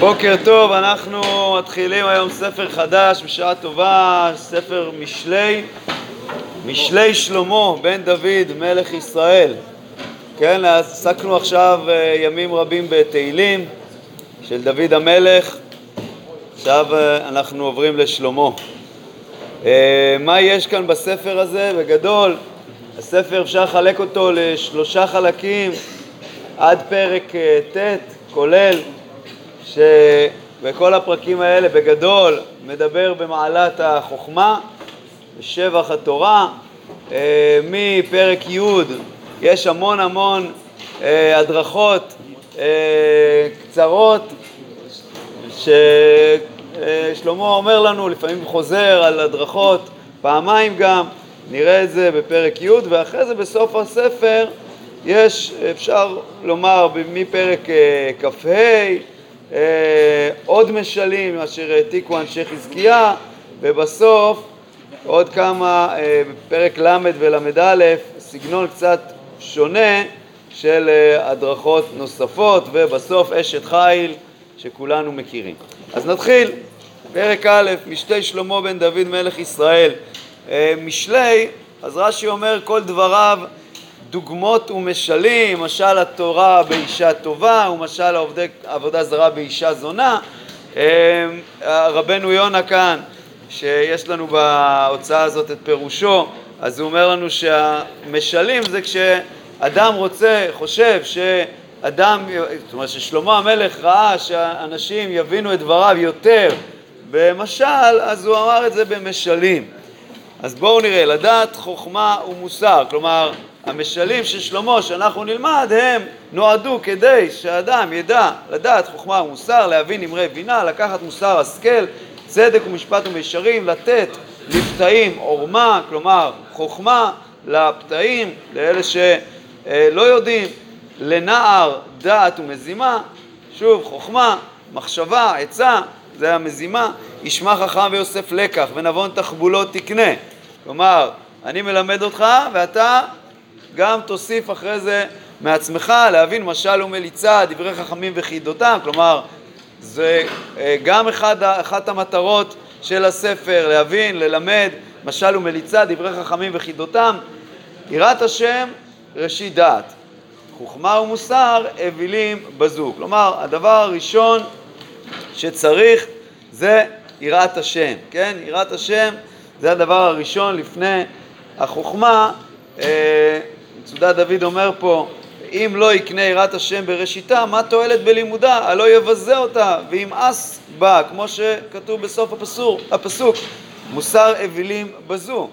בוקר טוב, אנחנו מתחילים היום ספר חדש בשעה טובה, ספר משלי, משלי שלמה בן דוד מלך ישראל. כן, עסקנו עכשיו אה, ימים רבים בתהילים של דוד המלך, עכשיו אה, אנחנו עוברים לשלמה. אה, מה יש כאן בספר הזה? בגדול, הספר אפשר לחלק אותו לשלושה חלקים עד פרק ט', כולל שבכל הפרקים האלה בגדול מדבר במעלת החוכמה, בשבח התורה. אה, מפרק י' יש המון המון אה, הדרכות אה, קצרות ששלמה אומר לנו, לפעמים חוזר על הדרכות פעמיים גם, נראה את זה בפרק י' ואחרי זה בסוף הספר יש, אפשר לומר, מפרק כ"ה עוד משלים אשר העתיקו אנשי חזקיה, ובסוף עוד כמה, אה, בפרק ל' ול"א, סגנון קצת שונה של אה, הדרכות נוספות, ובסוף אשת חיל שכולנו מכירים. אז נתחיל, פרק א', משלי שלמה בן דוד מלך ישראל. משלי, אז רש"י אומר כל דבריו דוגמות ומשלים, משל התורה באישה טובה ומשל העובדי עבודה זרה באישה זונה. אמ, רבנו יונה כאן, שיש לנו בהוצאה הזאת את פירושו, אז הוא אומר לנו שהמשלים זה כשאדם רוצה, חושב שאדם, זאת אומרת ששלמה המלך ראה שאנשים יבינו את דבריו יותר במשל, אז הוא אמר את זה במשלים. אז בואו נראה, לדעת חוכמה ומוסר, כלומר המשלים של שלמה שאנחנו נלמד הם נועדו כדי שהאדם ידע לדעת חוכמה ומוסר, להבין אמרי בינה, לקחת מוסר השכל, צדק ומשפט ומישרים, לתת לפתאים עורמה, כלומר חוכמה לפתאים, לאלה שלא יודעים, לנער דעת ומזימה, שוב חוכמה, מחשבה, עצה, זה המזימה, ישמע חכם ויוסף לקח ונבון תחבולות תקנה, כלומר אני מלמד אותך ואתה גם תוסיף אחרי זה מעצמך להבין משל ומליצה, דברי חכמים וחידותם, כלומר זה אה, גם אחד, אחת המטרות של הספר, להבין, ללמד משל ומליצה, דברי חכמים וחידותם, יראת השם ראשית דעת, חוכמה ומוסר אווילים בזו, כלומר הדבר הראשון שצריך זה יראת השם, כן? יראת השם זה הדבר הראשון לפני החוכמה אה, מצודת דוד אומר פה, אם לא יקנה יראת השם בראשיתה, מה תועלת בלימודה? הלא יבזה אותה, וימאס בה, כמו שכתוב בסוף הפסוק, הפסוק מוסר אווילים בזו.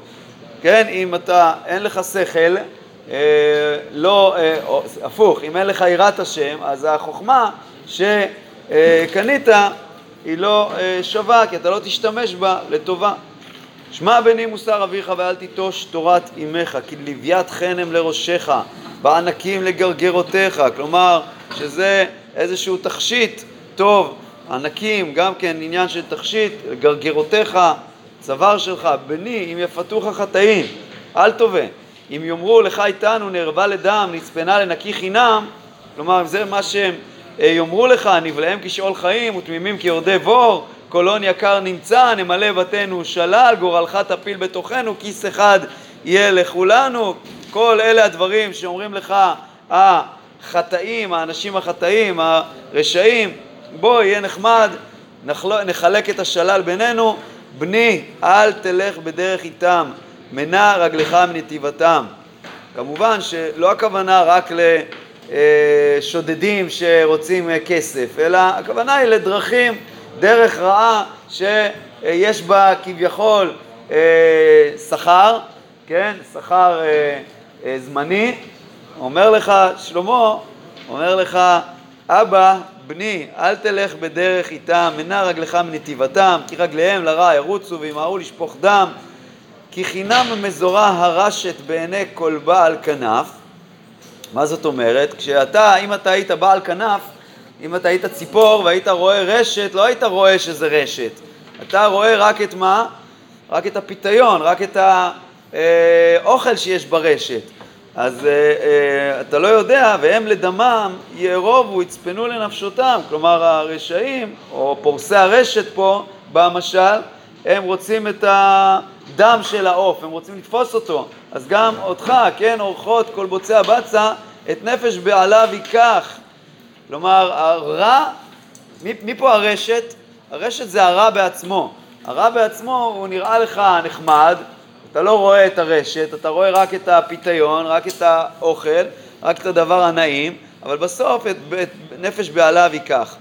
כן, אם אתה, אין לך שכל, אה, לא, אה, או, הפוך, אם אין לך יראת השם, אז החוכמה שקנית היא לא אה, שווה, כי אתה לא תשתמש בה לטובה. שמע בני מוסר אביך ואל תיטוש תורת אמך, כי לוויית חנם לראשך, בענקים לגרגרותיך, כלומר שזה איזשהו תכשיט טוב, ענקים, גם כן עניין של תכשיט, גרגרותיך, צוואר שלך, בני אם יפתוך חטאים, אל תובע. אם יאמרו לך איתנו נערבה לדם, נצפנה לנקי חינם, כלומר זה מה שהם אה, יאמרו לך, נבלעם כשאול חיים ותמימים כיורדי בור, קולון יקר נמצא, נמלא בתינו שלל, גורלך תפיל בתוכנו, כיס אחד יהיה לכולנו. כל אלה הדברים שאומרים לך החטאים, האנשים החטאים, הרשעים, בוא, יהיה נחמד, נחל... נחלק את השלל בינינו. בני, אל תלך בדרך איתם, מנע רגלך מנתיבתם. כמובן שלא הכוונה רק לשודדים שרוצים כסף, אלא הכוונה היא לדרכים דרך רעה שיש בה כביכול אה, שכר, כן, שכר אה, אה, זמני, אומר לך שלמה, אומר לך אבא, בני, אל תלך בדרך איתם, מנע רגלך מנתיבתם, כי רגליהם לרע ירוצו וימהרו לשפוך דם, כי חינם מזורה הרשת בעיני כל בעל כנף. מה זאת אומרת? כשאתה, אם אתה היית בעל כנף, אם אתה היית ציפור והיית רואה רשת, לא היית רואה שזה רשת. אתה רואה רק את מה? רק את הפיתיון, רק את האוכל שיש ברשת. אז אה, אה, אתה לא יודע, והם לדמם יארובו, יצפנו לנפשותם. כלומר, הרשעים, או פורסי הרשת פה, במשל, הם רוצים את הדם של העוף, הם רוצים לתפוס אותו. אז גם אותך, כן, אורחות כל בוצע בצע, את נפש בעליו ייקח. כלומר, הרע, מי, מי פה הרשת? הרשת זה הרע בעצמו. הרע בעצמו הוא נראה לך נחמד, אתה לא רואה את הרשת, אתה רואה רק את הפיתיון, רק את האוכל, רק את הדבר הנעים, אבל בסוף את, את נפש בעליו ייקח.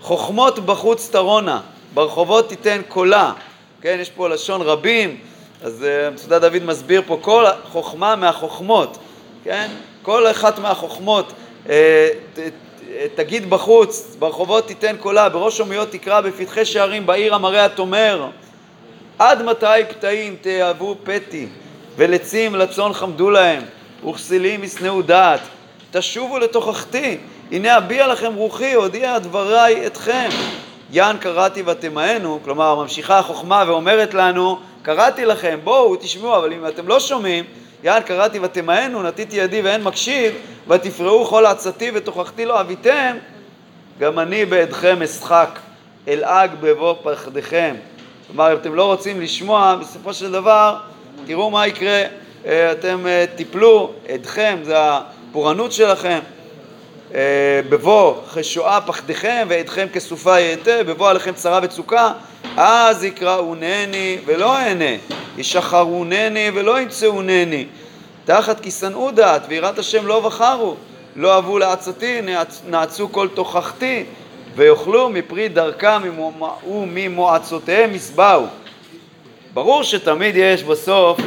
חוכמות בחוץ תרונה, ברחובות תיתן קולה. כן, יש פה לשון רבים, אז uh, מצודת דוד מסביר פה כל חוכמה מהחוכמות, כן? כל אחת מהחוכמות uh, ת, תגיד בחוץ, ברחובות תיתן קולה, בראש אומיות תקרא, בפתחי שערים בעיר המראה התומר. עד מתי פתאים תאהבו פתי, ולצים לצאן חמדו להם, וכסילים ישנאו דעת. תשובו לתוכחתי, הנה אביע לכם רוחי, הודיע דבריי אתכם. יען קראתי ותמאנו, כלומר ממשיכה החוכמה ואומרת לנו, קראתי לכם, בואו תשמעו, אבל אם אתם לא שומעים, יען קראתי ותמאנו, נטיתי ידי ואין מקשיב, ותפרעו כל עצתי ותוכחתי לא אביתם, גם אני בעדכם אשחק, אלעג בבוא פחדכם. כלומר, אם אתם לא רוצים לשמוע, בסופו של דבר, תראו מה יקרה, אה, אתם אה, תיפלו, עדכם, זה הפורענות שלכם. אה, בבוא חשועה פחדכם ועדכם כסופה יהתה, בבוא עליכם צרה וצוקה, אז יקראונני ולא אענה, ישחרונני ולא ימצאונני, תחת כי שנאו דעת ויראת השם לא בחרו, לא אהבו לעצתי, נעצו כל תוכחתי, ויאכלו מפרי דרכם וממועצותיהם ישבעו. ברור שתמיד יש בסוף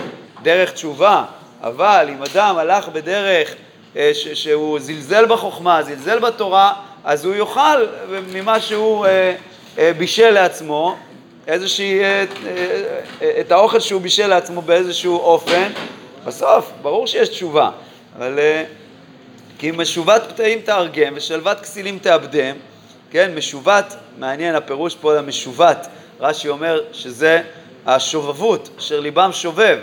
דרך תשובה, אבל אם אדם הלך בדרך אה, שהוא זלזל בחוכמה, זלזל בתורה, אז הוא יאכל ממה שהוא אה, אה, בישל לעצמו, איזושהי, את האוכל שהוא בישל לעצמו באיזשהו אופן, בסוף, ברור שיש תשובה, אבל כי משובת פתאים תארגם ושלוות כסילים תאבדם, כן, משובת, מעניין הפירוש פה למשובת, רש"י אומר שזה השובבות, אשר ליבם שובב.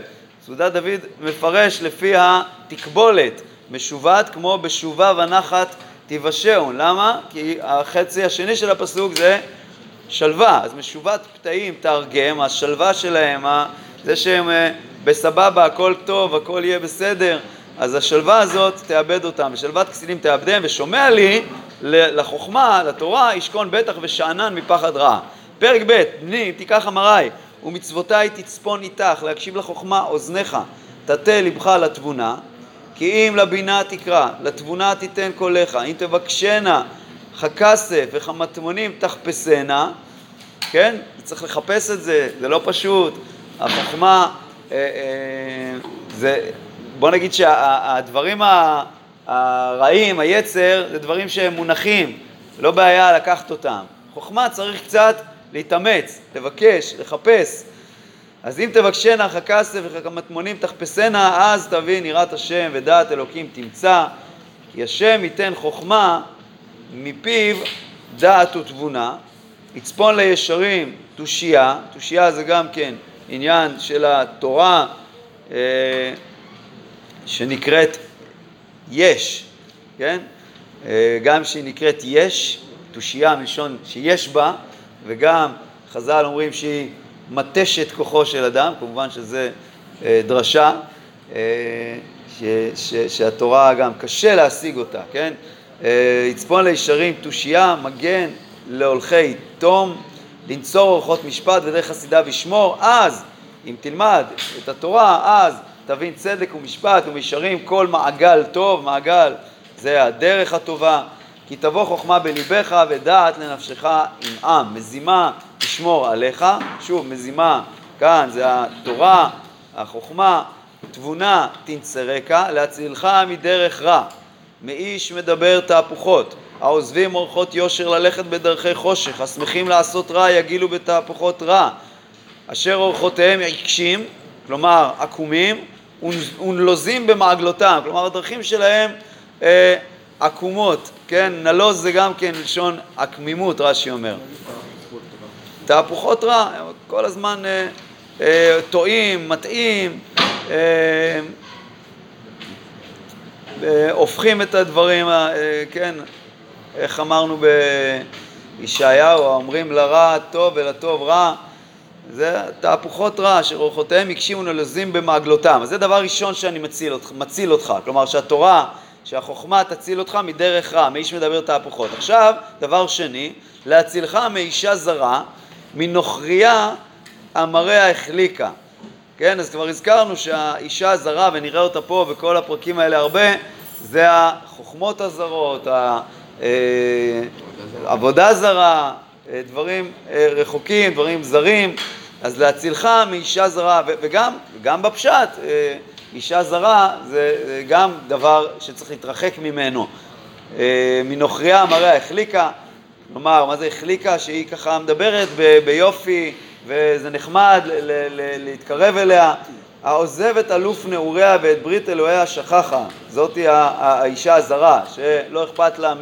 סעודת דוד מפרש לפי התקבולת, משובת כמו בשובה ונחת תיוושעון. למה? כי החצי השני של הפסוק זה שלווה. אז משובת פתאים תרגם, השלווה שלהם, זה שהם אה, בסבבה, הכל טוב, הכל יהיה בסדר, אז השלווה הזאת תאבד אותם. ושלוות כסילים תאבדם, ושומע לי לחוכמה, לתורה, ישכון בטח ושאנן מפחד רע. פרק ב', בני, תיקח אמרי, ומצוותיי תצפון איתך, להקשיב לחוכמה אוזניך, תטה לבך לתבונה, כי אם לבינה תקרא, לתבונה תיתן קולך, אם תבקשנה חכסף וכמטמונים תחפשנה, כן? צריך לחפש את זה, זה לא פשוט. החוכמה, אה, אה, זה, בוא נגיד שהדברים הרעים, היצר, זה דברים שהם מונחים, לא בעיה לקחת אותם. חוכמה צריך קצת להתאמץ, לבקש, לחפש. אז אם תבקשנה חכסה וכמטמונים תחפשנה, אז תבין יראת השם ודעת אלוקים תמצא, כי השם ייתן חוכמה מפיו דעת ותבונה, יצפון לישרים תושייה, תושייה זה גם כן עניין של התורה אה, שנקראת יש, כן? אה, גם שהיא נקראת יש, תושייה מלשון שיש בה, וגם חז"ל אומרים שהיא מתשת כוחו של אדם, כמובן שזה אה, דרשה, אה, ש, ש, שהתורה גם קשה להשיג אותה, כן? אה, יצפון לישרים תושייה, מגן להולכי תום, לנצור אורחות משפט ודרך חסידיו ישמור, אז אם תלמד את התורה, אז תבין צדק ומשפט ומישרים כל מעגל טוב, מעגל זה הדרך הטובה, כי תבוא חוכמה בליבך ודעת לנפשך עם עם, מזימה תשמור עליך, שוב מזימה כאן זה התורה, החוכמה, תבונה תנצרקה, להצילך מדרך רע, מאיש מדבר תהפוכות, העוזבים אורחות יושר ללכת בדרכי חושך, השמחים לעשות רע יגילו בתהפוכות רע, אשר אורחותיהם עיקשים, כלומר עקומים, ונלוזים במעגלותם, כלומר הדרכים שלהם אה, עקומות, כן? נלוז זה גם כן לשון עקמימות, רש"י אומר. תהפוכות רע, כל הזמן אה, אה, טועים, מטעים, אה, הופכים את הדברים, אה, כן, איך אמרנו בישעיהו, אומרים לרע טוב ולטוב רע, זה תהפוכות רע, שרוחותיהם הקשיבו נלוזים במעגלותם. אז זה דבר ראשון שאני מציל אותך, מציל אותך. כלומר שהתורה, שהחוכמה תציל אותך מדרך רע, מאיש מדבר תהפוכות. עכשיו, דבר שני, להצילך מאישה זרה, מנוכריה המראה החליקה. כן, אז כבר הזכרנו שהאישה הזרה, ונראה אותה פה בכל הפרקים האלה הרבה, זה החוכמות הזרות, העבודה אה, זרה, אה, דברים אה, רחוקים, דברים זרים, אז להצילך מאישה זרה, וגם, וגם בפשט, אישה זרה זה גם דבר שצריך להתרחק ממנו. מנוכריה המראה החליקה, כלומר, מה זה החליקה? שהיא ככה מדברת ביופי וזה נחמד להתקרב אליה. העוזב את אלוף נעוריה ואת ברית אלוהיה שכחה, זאתי האישה הזרה, שלא אכפת לה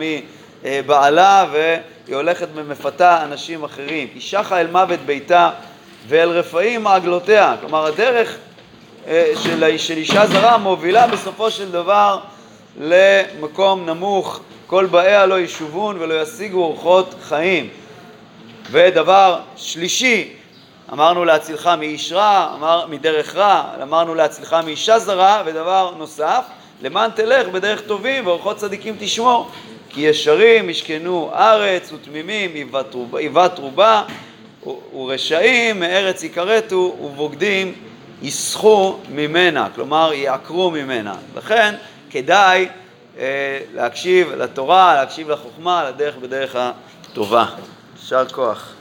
מבעלה והיא הולכת ומפתה אנשים אחרים. היא שחה אל מוות ביתה ואל רפאים מעגלותיה, כלומר הדרך אה, של, של אישה זרה מובילה בסופו של דבר למקום נמוך, כל באיה לא ישובון ולא ישיגו אורחות חיים. ודבר שלישי, אמרנו להצילך מאיש רע, אמר, מדרך רע, אמרנו להצילך מאישה זרה, ודבר נוסף, למען תלך בדרך טובים ואורחות צדיקים תשמור. כי ישרים ישכנו ארץ ותמימים עיבת רובה ורשעים מארץ יכרתו ובוגדים יסחו ממנה, כלומר יעקרו ממנה. לכן כדאי אה, להקשיב לתורה, להקשיב לחוכמה, לדרך בדרך הטובה. יישר כוח.